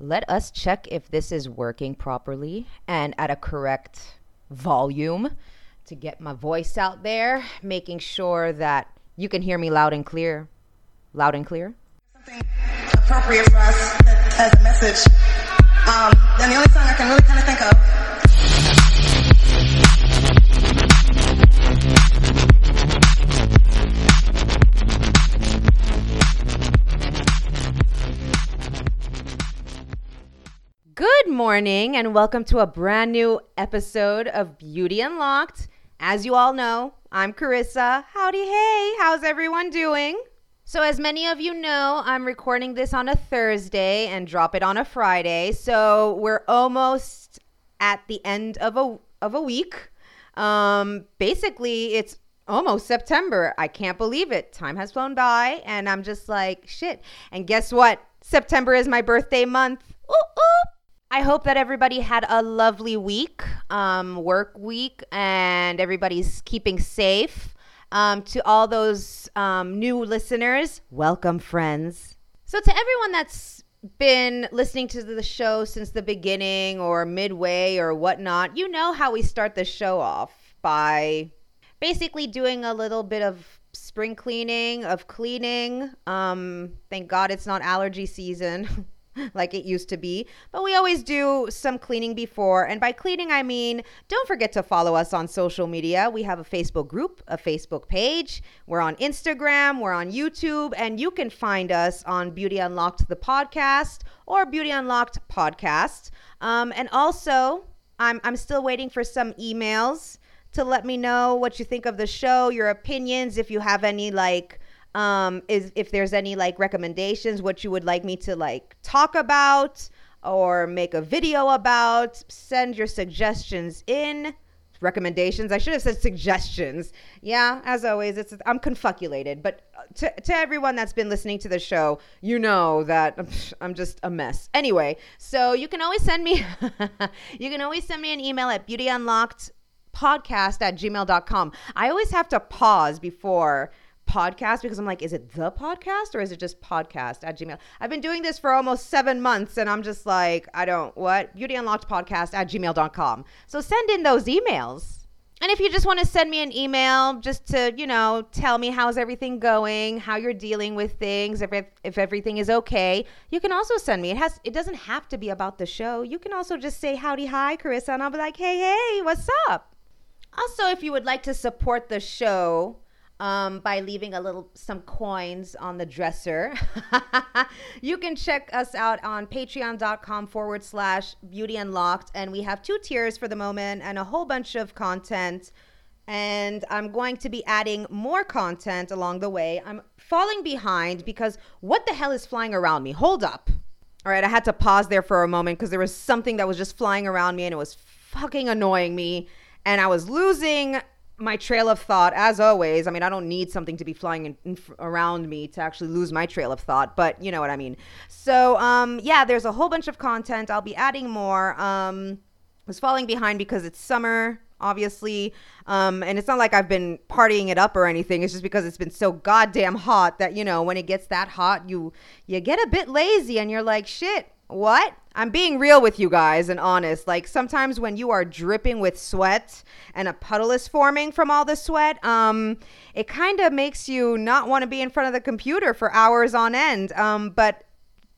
Let us check if this is working properly and at a correct volume to get my voice out there, making sure that you can hear me loud and clear. Loud and clear? something appropriate for us has a message. Um, and the only song I can really kind of think of. Morning and welcome to a brand new episode of Beauty Unlocked. As you all know, I'm Carissa. Howdy, hey, how's everyone doing? So, as many of you know, I'm recording this on a Thursday and drop it on a Friday. So, we're almost at the end of a of a week. Um, basically, it's almost September. I can't believe it. Time has flown by, and I'm just like, shit. And guess what? September is my birthday month. Ooh, ooh. I hope that everybody had a lovely week, um, work week, and everybody's keeping safe. Um, to all those um, new listeners, welcome, friends. So, to everyone that's been listening to the show since the beginning or midway or whatnot, you know how we start the show off by basically doing a little bit of spring cleaning, of cleaning. Um, thank God it's not allergy season. like it used to be. But we always do some cleaning before. And by cleaning, I mean don't forget to follow us on social media. We have a Facebook group, a Facebook page. We're on Instagram, we're on YouTube, and you can find us on Beauty Unlocked, the podcast, or Beauty Unlocked podcast. Um, and also, I'm, I'm still waiting for some emails to let me know what you think of the show, your opinions, if you have any like um is if there's any like recommendations what you would like me to like talk about or make a video about send your suggestions in. Recommendations? I should have said suggestions. Yeah as always it's i'm confuculated but uh, to, to everyone that's been listening to the show you know that i'm just a mess. Anyway so you can always send me you can always send me an email at beautyunlocked podcast at gmail.com i always have to pause before podcast because I'm like, is it the podcast or is it just podcast at Gmail? I've been doing this for almost seven months and I'm just like, I don't, what? Beauty Unlocked podcast at gmail.com. So send in those emails. And if you just want to send me an email just to, you know, tell me how's everything going, how you're dealing with things, if, if everything is okay, you can also send me. It has it doesn't have to be about the show. You can also just say howdy hi, Carissa, and I'll be like, hey, hey, what's up? Also, if you would like to support the show, um, by leaving a little some coins on the dresser. you can check us out on patreon.com forward slash beauty unlocked. And we have two tiers for the moment and a whole bunch of content. And I'm going to be adding more content along the way. I'm falling behind because what the hell is flying around me? Hold up. All right, I had to pause there for a moment because there was something that was just flying around me and it was fucking annoying me. And I was losing my trail of thought as always i mean i don't need something to be flying in, in, around me to actually lose my trail of thought but you know what i mean. So um yeah there's a whole bunch of content. I'll be adding more. Um I was falling behind because it's summer obviously um and it's not like i've been partying it up or anything. It's just because it's been so goddamn hot that you know when it gets that hot you you get a bit lazy and you're like shit what? I'm being real with you guys and honest. Like sometimes when you are dripping with sweat and a puddle is forming from all the sweat, um, it kind of makes you not want to be in front of the computer for hours on end. Um, but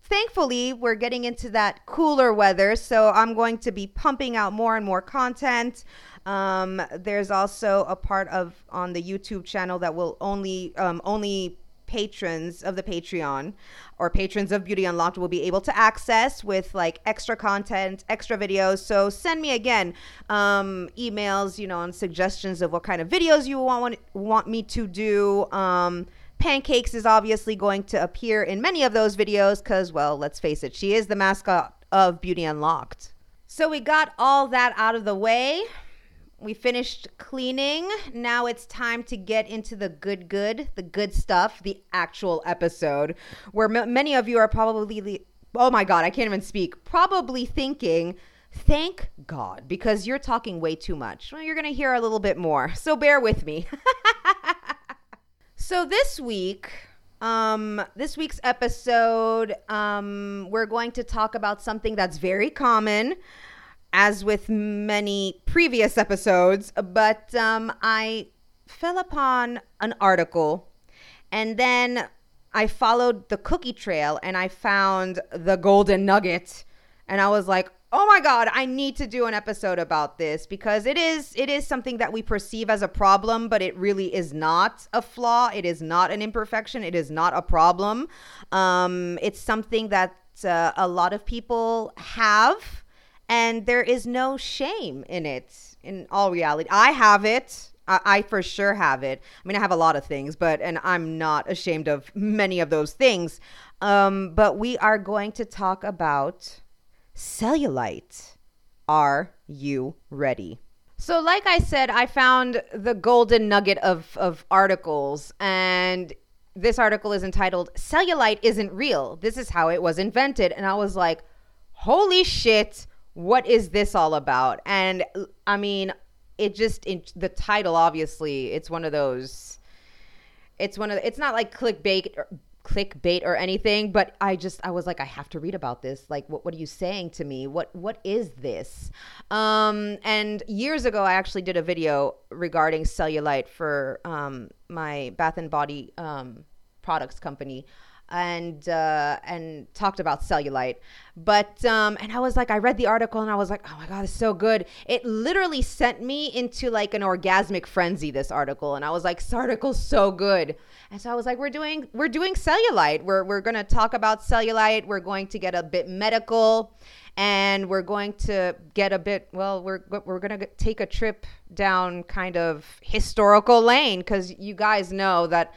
thankfully, we're getting into that cooler weather, so I'm going to be pumping out more and more content. Um, there's also a part of on the YouTube channel that will only um, only patrons of the Patreon or patrons of Beauty Unlocked will be able to access with like extra content, extra videos. So send me again um, emails, you know, and suggestions of what kind of videos you want want me to do. Um, Pancakes is obviously going to appear in many of those videos because, well, let's face it, she is the mascot of Beauty Unlocked. So we got all that out of the way. We finished cleaning. Now it's time to get into the good, good, the good stuff, the actual episode, where m- many of you are probably, oh my God, I can't even speak, probably thinking, thank God, because you're talking way too much. Well, you're going to hear a little bit more. So bear with me. So this week, um, this week's episode, um, we're going to talk about something that's very common, as with many previous episodes. But um, I fell upon an article, and then I followed the cookie trail, and I found the golden nugget, and I was like, oh my god i need to do an episode about this because it is it is something that we perceive as a problem but it really is not a flaw it is not an imperfection it is not a problem um, it's something that uh, a lot of people have and there is no shame in it in all reality i have it I, I for sure have it i mean i have a lot of things but and i'm not ashamed of many of those things um, but we are going to talk about cellulite. Are you ready? So, like I said, I found the golden nugget of, of articles, and this article is entitled Cellulite Isn't Real. This is how it was invented. And I was like, holy shit, what is this all about? And I mean, it just, in, the title, obviously, it's one of those. It's one of the, it's not like clickbait or, clickbait or anything, but I just I was like I have to read about this. Like what what are you saying to me? What what is this? Um and years ago I actually did a video regarding cellulite for um my Bath and Body um products company and uh, and talked about cellulite. But um, and I was like, I read the article and I was like, oh my god, it's so good. It literally sent me into like an orgasmic frenzy. This article, and I was like, this article's so good. And so I was like, we're doing we're doing cellulite. We're we're gonna talk about cellulite. We're going to get a bit medical. And we're going to get a bit well. We're we're gonna take a trip down kind of historical lane because you guys know that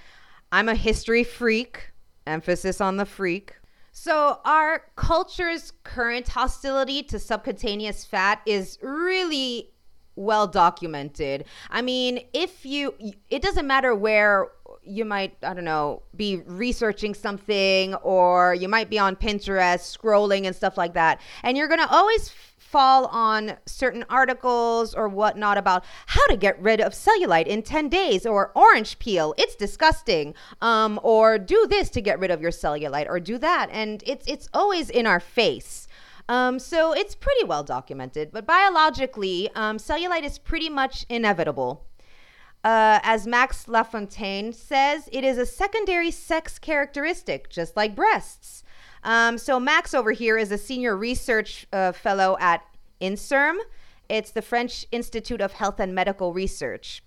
I'm a history freak emphasis on the freak. So, our culture's current hostility to subcutaneous fat is really well documented. I mean, if you, it doesn't matter where you might, I don't know, be researching something or you might be on Pinterest scrolling and stuff like that. And you're to always fall on certain articles or whatnot about how to get rid of cellulite in 10 days or orange peel. It's disgusting. Um, or do this to get rid of your cellulite or do that. And it's, it's always in our face. Um, so it's pretty well documented. But biologically, um, cellulite is pretty much inevitable. Uh, as Max Lafontaine says, it is a secondary sex characteristic, just like breasts. Um, so Max over here is a senior research uh, fellow at INSERM. It's the French Institute of Health and Medical Research.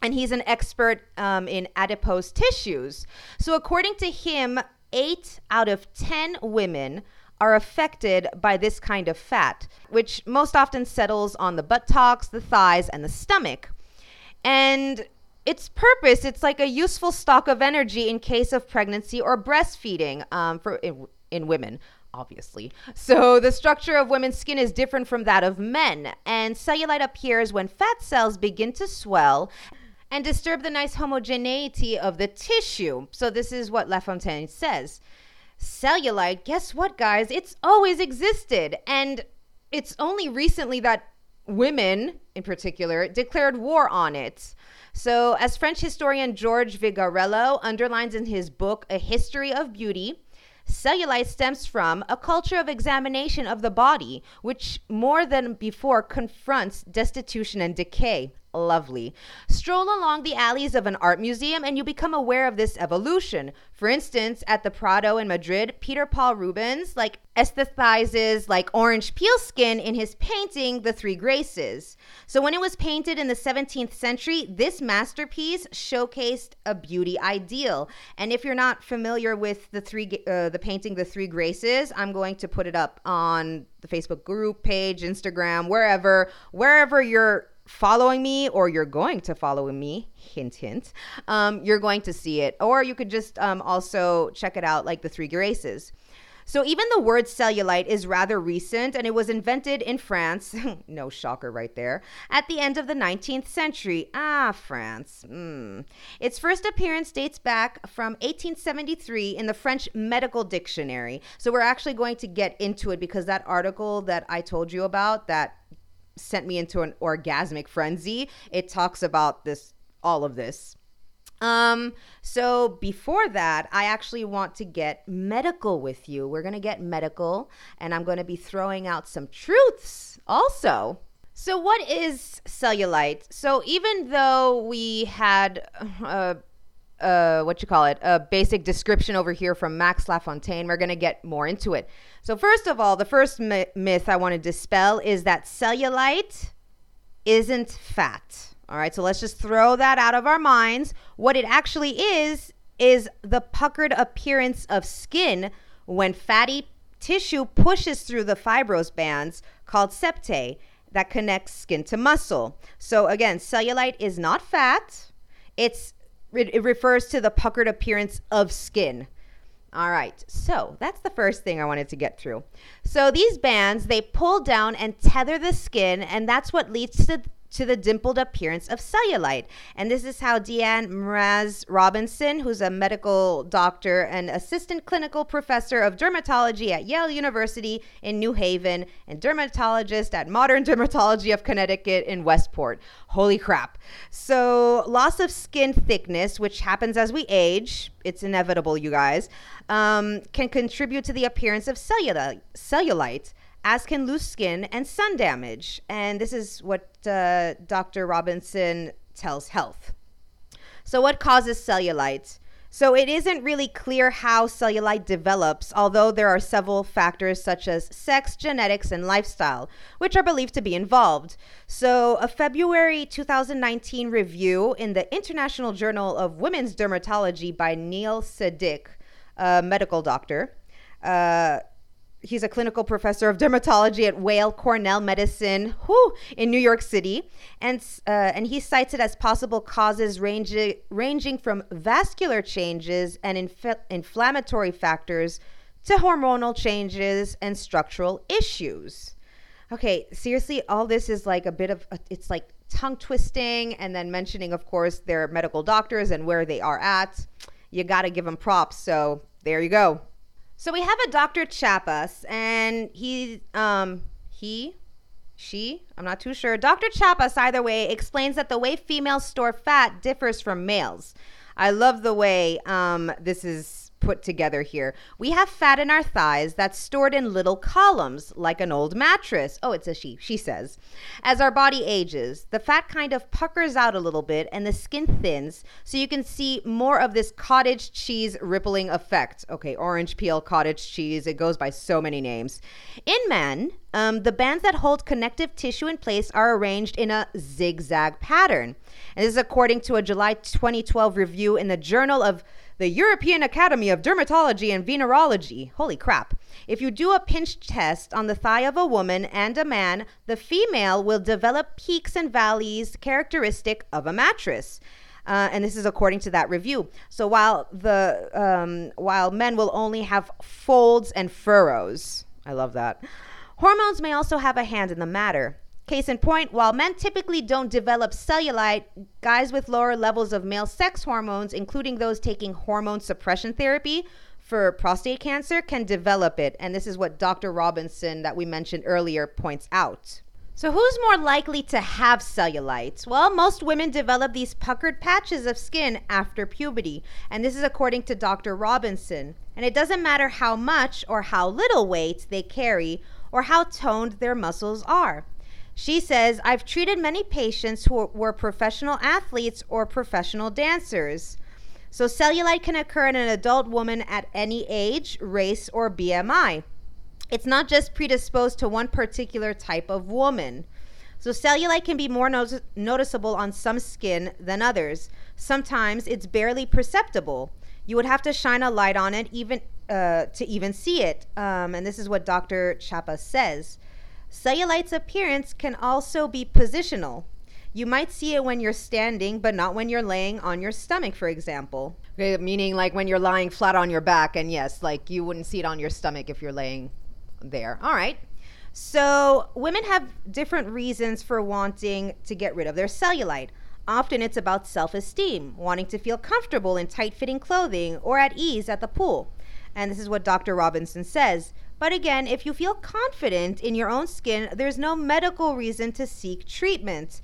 And he's an expert um, in adipose tissues. So, according to him, eight out of 10 women are affected by this kind of fat, which most often settles on the buttocks, the thighs, and the stomach. And its purpose, it's like a useful stock of energy in case of pregnancy or breastfeeding um, for in, women obviously. So the structure of women's skin is different from that of men, and cellulite appears when fat cells begin to swell and disturb the nice homogeneity of the tissue. So this is what Lafontaine says. Cellulite, guess what guys? It's always existed and it's only recently that women in particular declared war on it. So, as French historian George Vigarello underlines in his book A History of Beauty, Cellulite stems from a culture of examination of the body, which more than before confronts destitution and decay. Lovely. Stroll along the alleys of an art museum and you become aware of this evolution. For instance, at the Prado in Madrid, Peter Paul Rubens like aesthetizes like orange peel skin in his painting The Three Graces. So when it was painted in the 17th century, this masterpiece showcased a beauty ideal. And if you're not familiar with the three uh, the painting The Three Graces, I'm going to put it up on the Facebook group page, Instagram, wherever wherever you're following me or you're going to follow me hint hint um, you're going to see it. Or you could just um, also check it out like the three graces. So even the word cellulite is rather recent and it was invented in france. No shocker right there. At the end of the 19th century. Ah france. Mm. its first appearance dates back from 1873 in the french medical dictionary. So we're actually going to get into it because that article that i told you about that sent me into an orgasmic frenzy. It talks about this, all of this. Um, so before that, I actually want to get medical with you. We're going to get medical, and I'm going to be throwing out some truths also. So, what is cellulite? So, even though we had uh, uh, what you call it, a basic description over here from Max Lafontaine. We're going to get more into it. So, first of all, the first my- myth I want to dispel is that cellulite isn't fat. All right, so let's just throw that out of our minds. What it actually is, is the puckered appearance of skin when fatty tissue pushes through the fibrous bands called septae that connects skin to muscle. So, again, cellulite is not fat. It's it refers to the puckered appearance of skin. All right, so that's the first thing I wanted to get through. So these bands, they pull down and tether the skin, and that's what leads to to the dimpled appearance of cellulite. And this is how Deanne Mraz Robinson, who's a medical doctor and assistant clinical professor of dermatology at Yale University in New Haven and dermatologist at Modern Dermatology of Connecticut in Westport. Holy crap. So, loss of skin thickness, which happens as we age, it's inevitable, you guys, um, can contribute to the appearance of cellulite. cellulite as can loose skin and sun damage. And this is what uh, Dr. Robinson tells Health. So, what causes cellulite? So, it isn't really clear how cellulite develops, although there are several factors such as sex, genetics, and lifestyle, which are believed to be involved. So, a February 2019 review in the International Journal of Women's Dermatology by Neil Sadick, a medical doctor, uh, he's a clinical professor of dermatology at Weill Cornell Medicine whew, in New York City. And, uh, and he cites it as possible causes ranging, ranging from vascular changes and inf- inflammatory factors to hormonal changes and structural issues. Okay, seriously, all this is like a bit of, a, it's like tongue twisting and then mentioning, of course, their medical doctors and where they are at. You got to give them props. So there you go. So we have a Dr. Chapas, and he, um, he, she, I'm not too sure. Dr. Chapas, either way, explains that the way females store fat differs from males. I love the way um, this is put together here. We have fat in our thighs that's stored in little columns, like an old mattress. Oh, it's a she, she says. As our body ages, the fat kind of puckers out a little bit and the skin thins, so you can see more of this cottage cheese rippling effect. Okay, orange peel, cottage cheese, it goes by so many names. In men, um, the bands that hold connective tissue in place are arranged in a zigzag pattern. And this is according to a July 2012 review in the Journal of the European Academy of Dermatology and Venereology. Holy crap. If you do a pinch test on the thigh of a woman and a man, the female will develop peaks and valleys characteristic of a mattress. Uh, and this is according to that review. So while the um, while men will only have folds and furrows, I love that. Hormones may also have a hand in the matter. Case in point, while men typically don't develop cellulite, guys with lower levels of male sex hormones, including those taking hormone suppression therapy for prostate cancer, can develop it. And this is what Dr. Robinson, that we mentioned earlier, points out. So, who's more likely to have cellulite? Well, most women develop these puckered patches of skin after puberty, and this is according to Dr. Robinson. And it doesn't matter how much or how little weight they carry or how toned their muscles are. She says, I've treated many patients who were professional athletes or professional dancers. So, cellulite can occur in an adult woman at any age, race, or BMI. It's not just predisposed to one particular type of woman. So, cellulite can be more no- noticeable on some skin than others. Sometimes it's barely perceptible. You would have to shine a light on it even uh, to even see it. Um, and this is what Dr. Chapa says. Cellulite's appearance can also be positional. You might see it when you're standing, but not when you're laying on your stomach, for example. Okay, meaning like when you're lying flat on your back, and yes, like you wouldn't see it on your stomach if you're laying there. All right. So, women have different reasons for wanting to get rid of their cellulite. Often it's about self esteem, wanting to feel comfortable in tight fitting clothing or at ease at the pool. And this is what Dr. Robinson says. But again, if you feel confident in your own skin, there's no medical reason to seek treatment.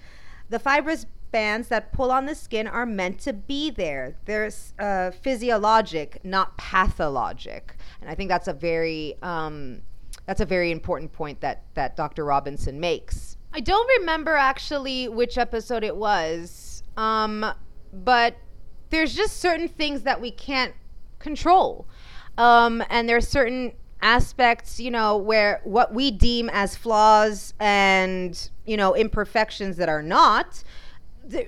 The fibrous bands that pull on the skin are meant to be there. They're uh, physiologic, not pathologic. And I think that's a very um, that's a very important point that that Dr. Robinson makes. I don't remember actually which episode it was, um, but there's just certain things that we can't control, um, and there's certain aspects, you know, where what we deem as flaws and you know imperfections that are not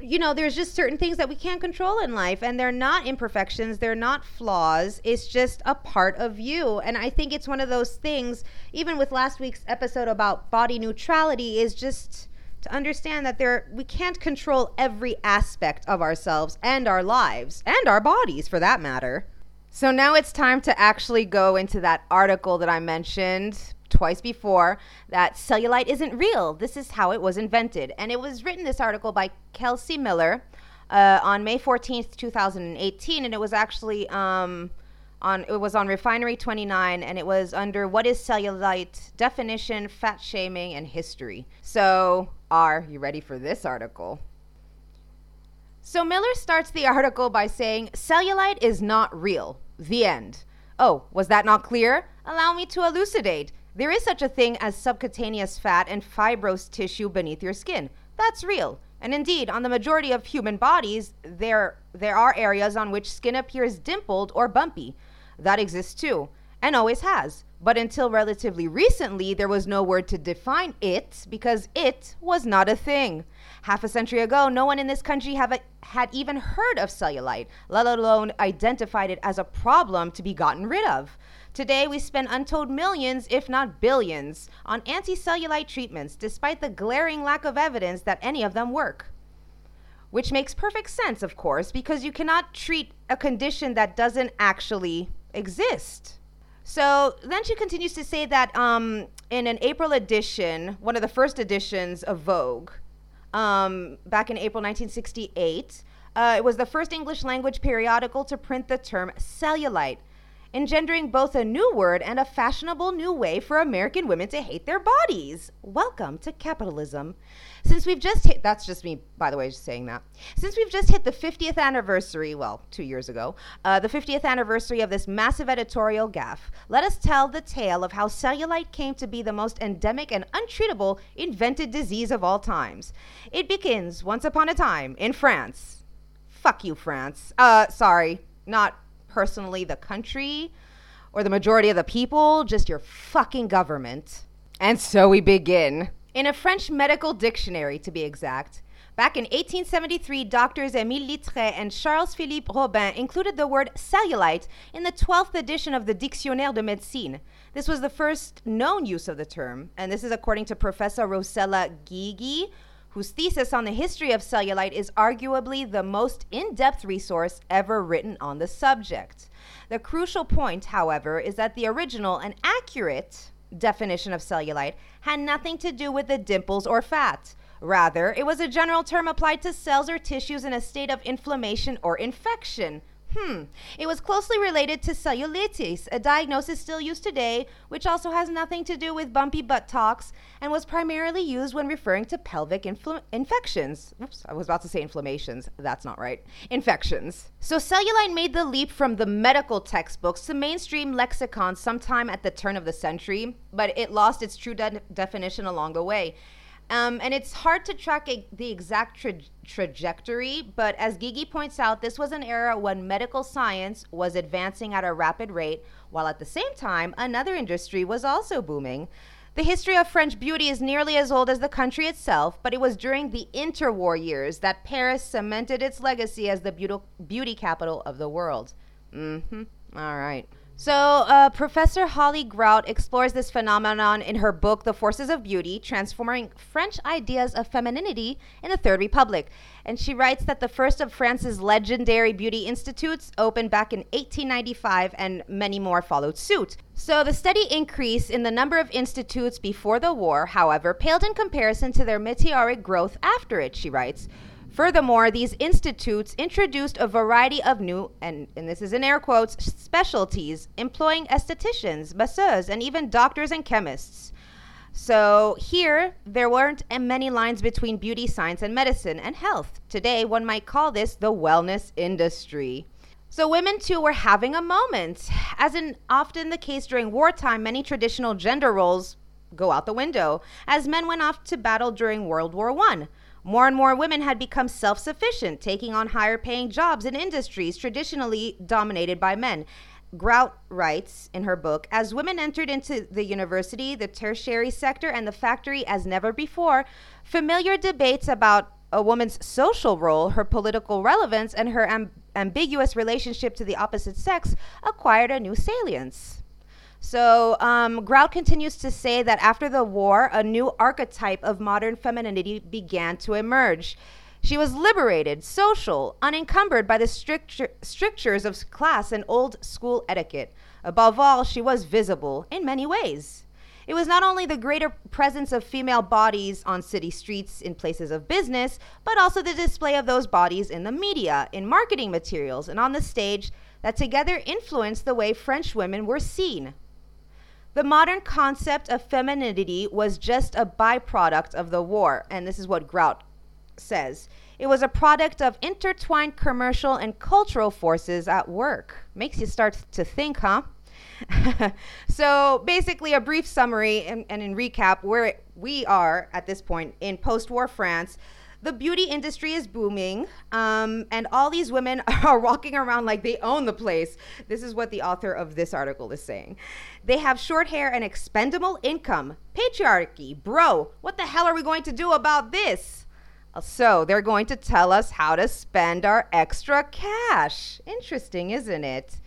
you know, there's just certain things that we can't control in life, and they're not imperfections, they're not flaws. It's just a part of you. And I think it's one of those things, even with last week's episode about body neutrality, is just to understand that there we can't control every aspect of ourselves and our lives and our bodies for that matter. So now it's time to actually go into that article that I mentioned twice before that cellulite isn't real. This is how it was invented. And it was written, this article, by Kelsey Miller uh, on May 14th, 2018. And it was actually. Um, on, it was on Refinery 29 and it was under what is cellulite definition fat shaming and history so are you ready for this article so miller starts the article by saying cellulite is not real the end oh was that not clear allow me to elucidate there is such a thing as subcutaneous fat and fibrous tissue beneath your skin. That's real. And indeed, on the majority of human bodies, there, there are areas on which skin appears dimpled or bumpy. That exists too, and always has. But until relatively recently, there was no word to define it because it was not a thing. Half a century ago, no one in this country have a, had even heard of cellulite, let alone identified it as a problem to be gotten rid of. Today, we spend untold millions, if not billions, on anti cellulite treatments, despite the glaring lack of evidence that any of them work. Which makes perfect sense, of course, because you cannot treat a condition that doesn't actually exist. So then she continues to say that um, in an April edition, one of the first editions of Vogue, um, back in April 1968, uh, it was the first English language periodical to print the term cellulite engendering both a new word and a fashionable new way for American women to hate their bodies. Welcome to capitalism. Since we've just hit, that's just me, by the way, just saying that. Since we've just hit the 50th anniversary, well, two years ago, uh, the 50th anniversary of this massive editorial gaffe, let us tell the tale of how cellulite came to be the most endemic and untreatable invented disease of all times. It begins once upon a time in France. Fuck you, France. Uh, sorry, not personally the country or the majority of the people, just your fucking government. And so we begin. In a French medical dictionary, to be exact, back in 1873, doctors Émile Littré and Charles Philippe Robin included the word cellulite in the 12th edition of the Dictionnaire de Médecine. This was the first known use of the term, and this is according to Professor Rossella Ghigi, whose thesis on the history of cellulite is arguably the most in depth resource ever written on the subject. The crucial point, however, is that the original and accurate definition of cellulite had nothing to do with the dimples or fat. Rather, it was a general term applied to cells or tissues in a state of inflammation or infection. Hmm. It was closely related to cellulitis, a diagnosis still used today, which also has nothing to do with bumpy buttocks and was primarily used when referring to pelvic infl- infections. Oops, I was about to say inflammations. That's not right. Infections. So cellulite made the leap from the medical textbooks to mainstream lexicon sometime at the turn of the century, but it lost its true de- definition along the way. Um, and it's hard to track a, the exact tra- trajectory, but as Ghigi points out, this was an era when medical science was advancing at a rapid rate, while at the same time, another industry was also booming. The history of French beauty is nearly as old as the country itself, but it was during the interwar years that Paris cemented its legacy as the beauty, beauty capital of the world. Mm hmm. All right. So, uh, Professor Holly Grout explores this phenomenon in her book, The Forces of Beauty Transforming French Ideas of Femininity in the Third Republic. And she writes that the first of France's legendary beauty institutes opened back in 1895, and many more followed suit. So, the steady increase in the number of institutes before the war, however, paled in comparison to their meteoric growth after it, she writes. Furthermore, these institutes introduced a variety of new, and, and this is in air quotes, specialties, employing estheticians, masseurs, and even doctors and chemists. So here, there weren't many lines between beauty science and medicine and health. Today, one might call this the wellness industry. So women too were having a moment. As in often the case during wartime, many traditional gender roles go out the window as men went off to battle during World War One. More and more women had become self sufficient, taking on higher paying jobs in industries traditionally dominated by men. Grout writes in her book As women entered into the university, the tertiary sector, and the factory as never before, familiar debates about a woman's social role, her political relevance, and her amb- ambiguous relationship to the opposite sex acquired a new salience. So um, Grout continues to say that after the war, a new archetype of modern femininity began to emerge. She was liberated, social, unencumbered by the strictu- strictures of class and old school etiquette. Above all, she was visible in many ways. It was not only the greater presence of female bodies on city streets in places of business, but also the display of those bodies in the media, in marketing materials, and on the stage that together influenced the way French women were seen. The modern concept of femininity was just a byproduct of the war, and this is what Grout says. It was a product of intertwined commercial and cultural forces at work. Makes you start to think, huh? so, basically, a brief summary and, and in recap where we are at this point in post war France the beauty industry is booming, um, and all these women are walking around like they own the place. This is what the author of this article is saying. They have short hair and expendable income. Patriarchy, bro, what the hell are we going to do about this? So, they're going to tell us how to spend our extra cash. Interesting, isn't it?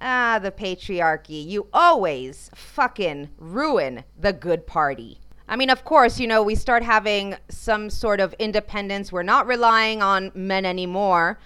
Ah, the patriarchy. You always fucking ruin the good party. I mean, of course, you know, we start having some sort of independence. We're not relying on men anymore.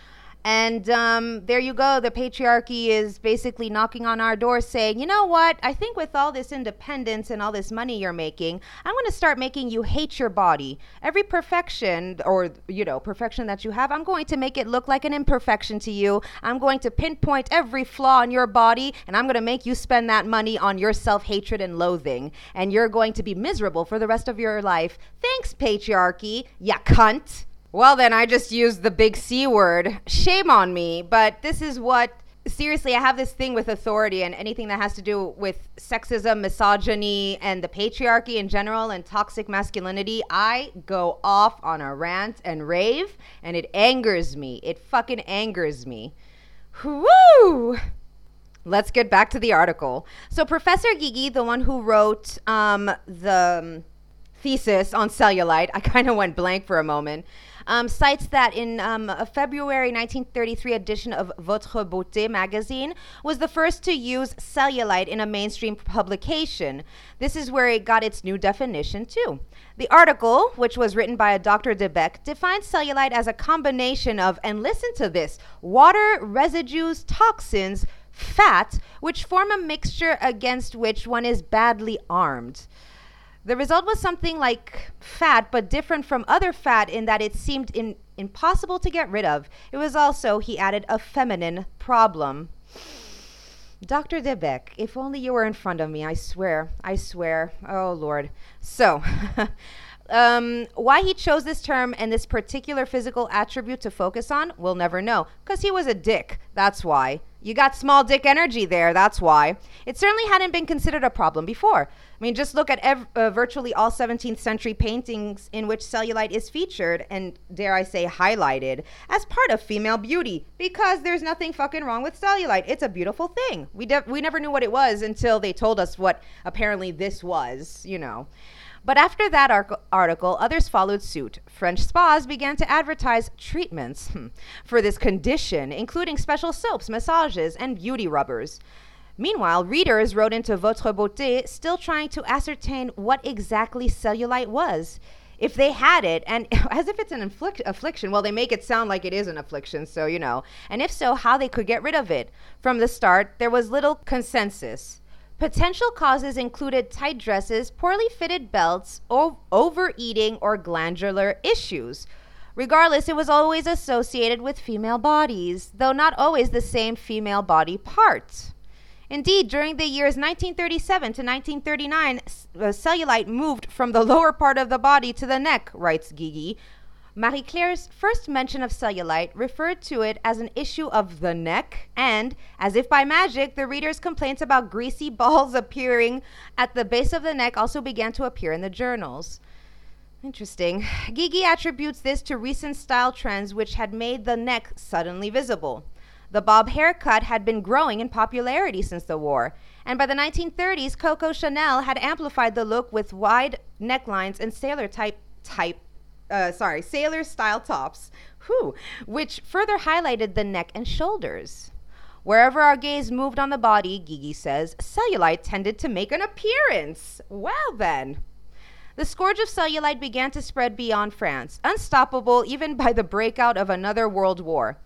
And um, there you go. The patriarchy is basically knocking on our door saying, you know what? I think with all this independence and all this money you're making, I'm going to start making you hate your body. Every perfection or, you know, perfection that you have, I'm going to make it look like an imperfection to you. I'm going to pinpoint every flaw in your body and I'm going to make you spend that money on your self hatred and loathing. And you're going to be miserable for the rest of your life. Thanks, patriarchy, ya cunt. Well, then I just used the big C word. Shame on me. But this is what, seriously, I have this thing with authority and anything that has to do with sexism, misogyny, and the patriarchy in general and toxic masculinity. I go off on a rant and rave, and it angers me. It fucking angers me. Woo! Let's get back to the article. So, Professor Ghigi, the one who wrote um, the um, thesis on cellulite, I kind of went blank for a moment um, cites that in um, a February 1933 edition of Votre Beauté magazine was the first to use cellulite in a mainstream publication. This is where it got its new definition too. The article, which was written by a Dr. Debec, defines cellulite as a combination of, and listen to this, water, residues, toxins, fat, which form a mixture against which one is badly armed. The result was something like fat, but different from other fat in that it seemed in, impossible to get rid of. It was also, he added, a feminine problem. Dr. Debec, if only you were in front of me, I swear, I swear. Oh, Lord. So, um, why he chose this term and this particular physical attribute to focus on, we'll never know. Because he was a dick. That's why. You got small dick energy there. That's why. It certainly hadn't been considered a problem before. I mean, just look at ev- uh, virtually all 17th century paintings in which cellulite is featured and, dare I say, highlighted as part of female beauty because there's nothing fucking wrong with cellulite. It's a beautiful thing. We, de- we never knew what it was until they told us what apparently this was, you know. But after that ar- article, others followed suit. French spas began to advertise treatments hmm, for this condition, including special soaps, massages, and beauty rubbers. Meanwhile, readers wrote into Votre Beauté still trying to ascertain what exactly cellulite was. If they had it, and as if it's an affliction, well, they make it sound like it is an affliction, so you know. And if so, how they could get rid of it. From the start, there was little consensus. Potential causes included tight dresses, poorly fitted belts, o- overeating, or glandular issues. Regardless, it was always associated with female bodies, though not always the same female body part. Indeed, during the years 1937 to 1939, uh, cellulite moved from the lower part of the body to the neck, writes Ghigi. Marie Claire's first mention of cellulite referred to it as an issue of the neck, and, as if by magic, the reader's complaints about greasy balls appearing at the base of the neck also began to appear in the journals. Interesting. Ghigi attributes this to recent style trends which had made the neck suddenly visible. The bob haircut had been growing in popularity since the war, and by the 1930s, Coco Chanel had amplified the look with wide necklines and sailor type type uh, sorry, sailor style tops, whew, which further highlighted the neck and shoulders. Wherever our gaze moved on the body, Ghigi says, cellulite tended to make an appearance. Well, then. The scourge of cellulite began to spread beyond France, unstoppable even by the breakout of another world war.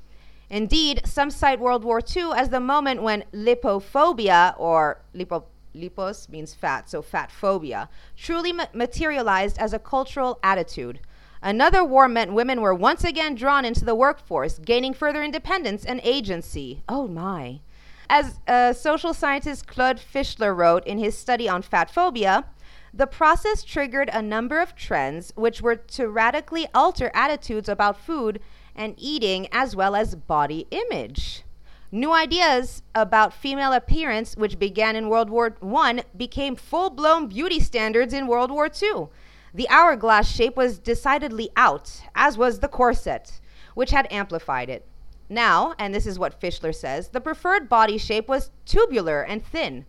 Indeed, some cite World War II as the moment when lipophobia, or lipo, lipos means fat, so fat phobia, truly ma- materialized as a cultural attitude. Another war meant women were once again drawn into the workforce, gaining further independence and agency. Oh my. As uh, social scientist Claude Fischler wrote in his study on fat phobia, the process triggered a number of trends which were to radically alter attitudes about food and eating as well as body image. New ideas about female appearance, which began in World War I, became full blown beauty standards in World War II. The hourglass shape was decidedly out, as was the corset, which had amplified it. Now, and this is what Fischler says, the preferred body shape was tubular and thin.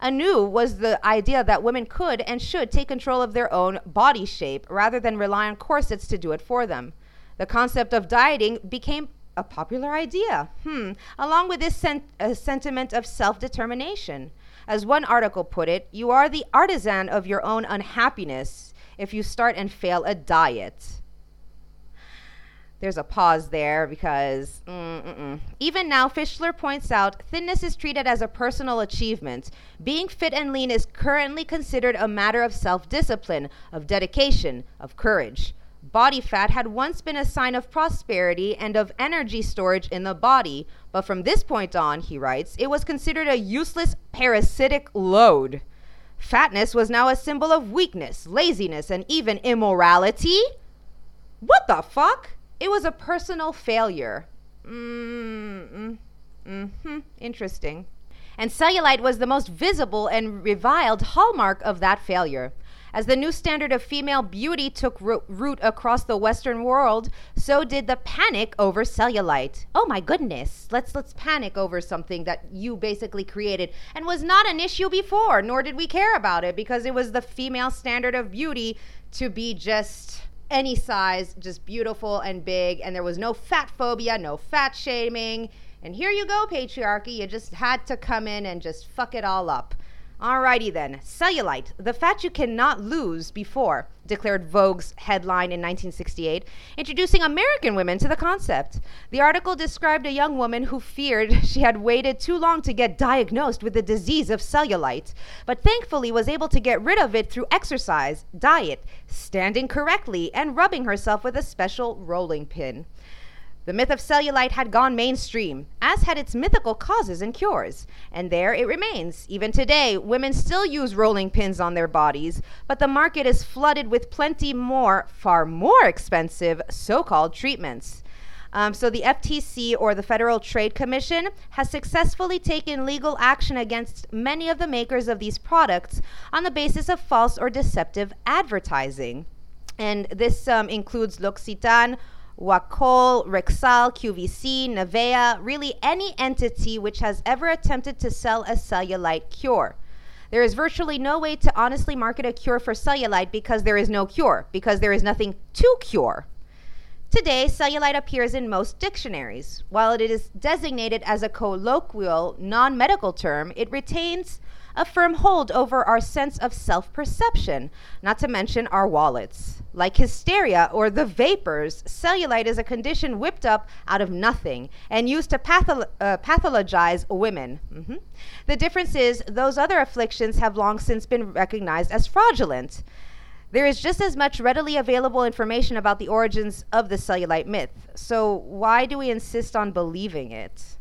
Anew was the idea that women could and should take control of their own body shape rather than rely on corsets to do it for them. The concept of dieting became a popular idea, hmm, along with this sen- sentiment of self determination. As one article put it, you are the artisan of your own unhappiness if you start and fail a diet. There's a pause there because mm-mm. even now, Fischler points out thinness is treated as a personal achievement. Being fit and lean is currently considered a matter of self discipline, of dedication, of courage. Body fat had once been a sign of prosperity and of energy storage in the body, but from this point on, he writes, it was considered a useless parasitic load. Fatness was now a symbol of weakness, laziness, and even immorality. What the fuck? It was a personal failure. Mm hmm. Interesting. And cellulite was the most visible and reviled hallmark of that failure. As the new standard of female beauty took ro- root across the Western world, so did the panic over cellulite. Oh my goodness, let's let's panic over something that you basically created and was not an issue before, nor did we care about it because it was the female standard of beauty to be just any size, just beautiful and big, and there was no fat phobia, no fat shaming. And here you go, patriarchy. You just had to come in and just fuck it all up. Alrighty then. Cellulite, the fat you cannot lose before, declared Vogue's headline in 1968, introducing American women to the concept. The article described a young woman who feared she had waited too long to get diagnosed with the disease of cellulite, but thankfully was able to get rid of it through exercise, diet, standing correctly, and rubbing herself with a special rolling pin. The myth of cellulite had gone mainstream, as had its mythical causes and cures. And there it remains. Even today, women still use rolling pins on their bodies, but the market is flooded with plenty more, far more expensive so called treatments. Um, so, the FTC, or the Federal Trade Commission, has successfully taken legal action against many of the makers of these products on the basis of false or deceptive advertising. And this um, includes L'Occitane, Wacoal, Rexall, QVC, Nivea, really any entity which has ever attempted to sell a cellulite cure. There is virtually no way to honestly market a cure for cellulite because there is no cure, because there is nothing to cure. Today, cellulite appears in most dictionaries. While it is designated as a colloquial, non medical term, it retains a firm hold over our sense of self perception, not to mention our wallets. Like hysteria or the vapors, cellulite is a condition whipped up out of nothing and used to patholo- uh, pathologize women. Mhm. The difference is, those other afflictions have long since been recognized as fraudulent. There is just as much readily available information about the origins of the cellulite myth. So, why do we insist on believing it?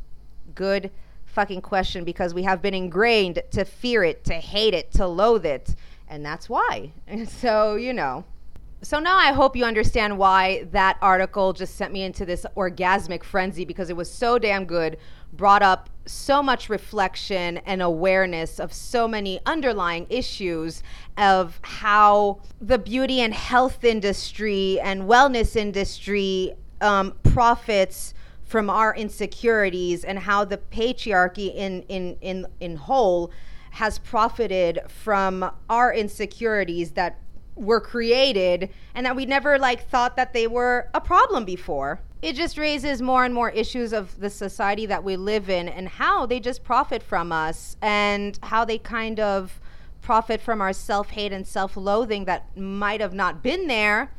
Good fucking question because we have been ingrained to fear it, to hate it, to loathe it. And that's why. So, you know. So now I hope you understand why that article just sent me into this orgasmic frenzy because it was so damn good, brought up so much reflection and awareness of so many underlying issues of how the beauty and health industry and wellness industry um, profits from our insecurities and how the patriarchy in in in in whole has profited from our insecurities that were created and that we never like thought that they were a problem before. It just raises more and more issues of the society that we live in and how they just profit from us and how they kind of profit from our self-hate and self-loathing that might have not been there,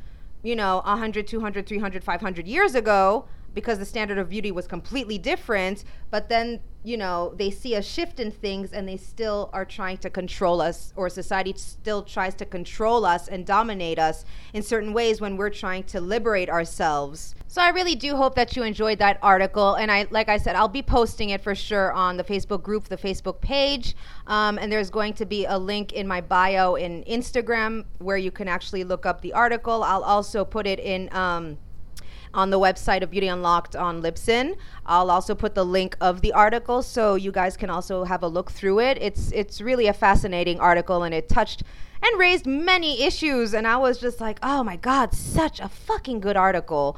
you know, 100, 200, 300, 500 years ago because the standard of beauty was completely different, but then, you know, they see a shift in things and they still are trying to control us, or society still tries to control us and dominate us in certain ways when we're trying to liberate ourselves. So I really do hope that you enjoyed that article. And I, like I said, I'll be posting it for sure on the Facebook group, the Facebook page. Um, and there's going to be a link in my bio in Instagram where you can actually look up the article. I'll also put it in. Um, on the website of Beauty Unlocked on Libsyn. I'll also put the link of the article so you guys can also have a look through it. It's it's really a fascinating article and it touched and raised many issues and I was just like, "Oh my god, such a fucking good article."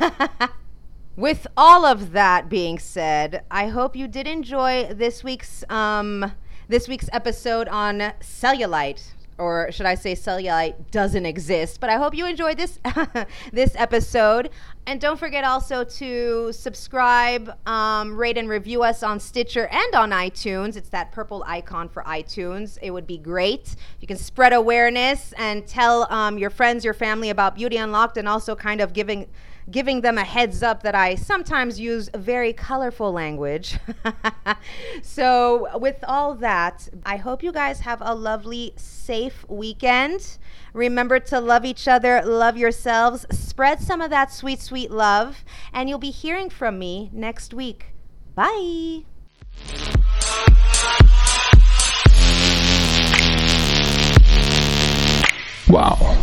With all of that being said, I hope you did enjoy this week's um this week's episode on cellulite or should I say cellulite doesn't exist. But I hope you enjoyed this this episode, and don't forget also to subscribe, um, rate, and review us on Stitcher and on iTunes. It's that purple icon for iTunes. It would be great. You can spread awareness and tell um, your friends, your family about Beauty Unlocked, and also kind of giving giving them a heads up that I sometimes use very colorful language. so, with all that, I hope you guys have a lovely, safe weekend. Remember to love each other, love yourselves, spread some of that sweet, sweet love, and you'll be hearing from me next week. Bye. Wow.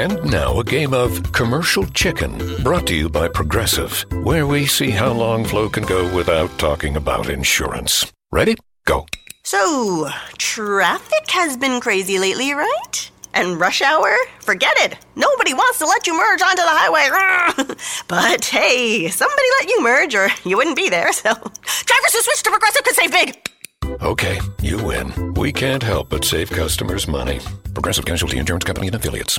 And now a game of commercial chicken brought to you by Progressive, where we see how long Flo can go without talking about insurance. Ready? Go. So, traffic has been crazy lately, right? And rush hour? Forget it. Nobody wants to let you merge onto the highway. but hey, somebody let you merge or you wouldn't be there, so drivers who switch to Progressive could save big. Okay, you win. We can't help but save customers money. Progressive Casualty Insurance Company and Affiliates.